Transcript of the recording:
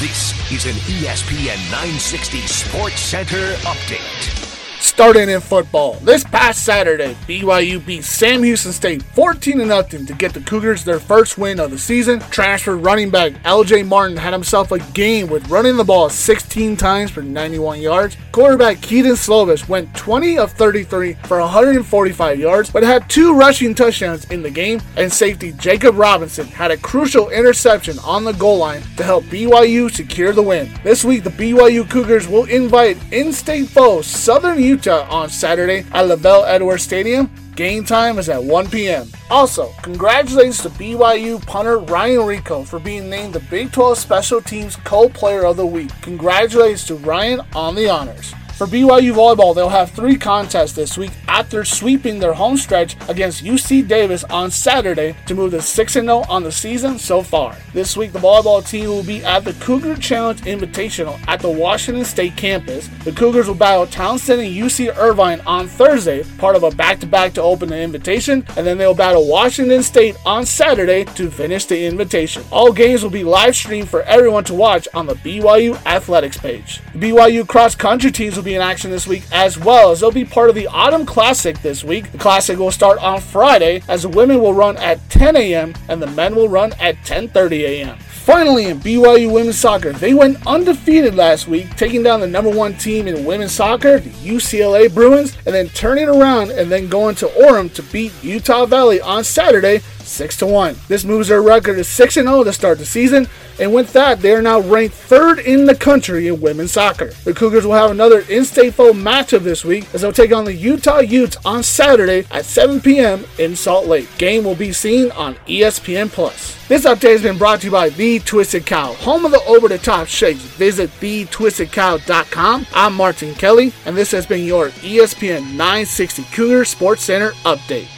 This is an ESPN 960 Sports Center update. Starting in football, this past Saturday, BYU beat Sam Houston State 14 0 to get the Cougars their first win of the season. Transfer running back LJ Martin had himself a game with running the ball 16 times for 91 yards. Quarterback Kedon Slovis went 20 of 33 for 145 yards, but had two rushing touchdowns in the game. And safety Jakob Robinson had a crucial interception on the goal line to help BYU secure the win. This week, the BYU Cougars will invite in state foe Southern Utah on Saturday at LaVell Edwards Stadium. Game time is at 1 p.m. Also, congratulations to BYU punter Ryan Rehkow for being named the Big 12 Special Teams Co-Player of the Week. Congratulations to Ryan on the honors. For BYU Volleyball, they'll have three contests this week after sweeping their home stretch against UC Davis on Saturday to move to 6 0 on the season so far. This week, the volleyball team will be at the Cougar Challenge Invitational at the Washington State campus. The Cougars will battle Townsend and UC Irvine on Thursday, part of a back to back to open the invitation, and then they'll battle Washington State on Saturday to finish the invitation. All games will be live streamed for everyone to watch on the BYU Athletics page. The BYU cross country teams will be in action this week as well as they'll be part of the Autumn Classic this week. The Classic will start on Friday as the women will run at 10 a.m. and the men will run at 10:30 a.m. Finally, in BYU women's soccer, they went undefeated last week, taking down the number one team in women's soccer, the UCLA Bruins, and then turning around and then going to Orem to beat Utah Valley on Saturday 6 to 1. This moves their record to 6 and 0 to start the season, and with that, they are now ranked third in the country in women's soccer. The Cougars will have another in state foe matchup this week as they'll take on the Utah Utes on Saturday at 7 p.m. in Salt Lake. Game will be seen on ESPN Plus. This update has been brought to you by The Twisted Cow, home of the over the top shakes. Visit thetwistedcow.com. I'm Martin Kelly, and this has been your ESPN 960 Cougar Sports Center update.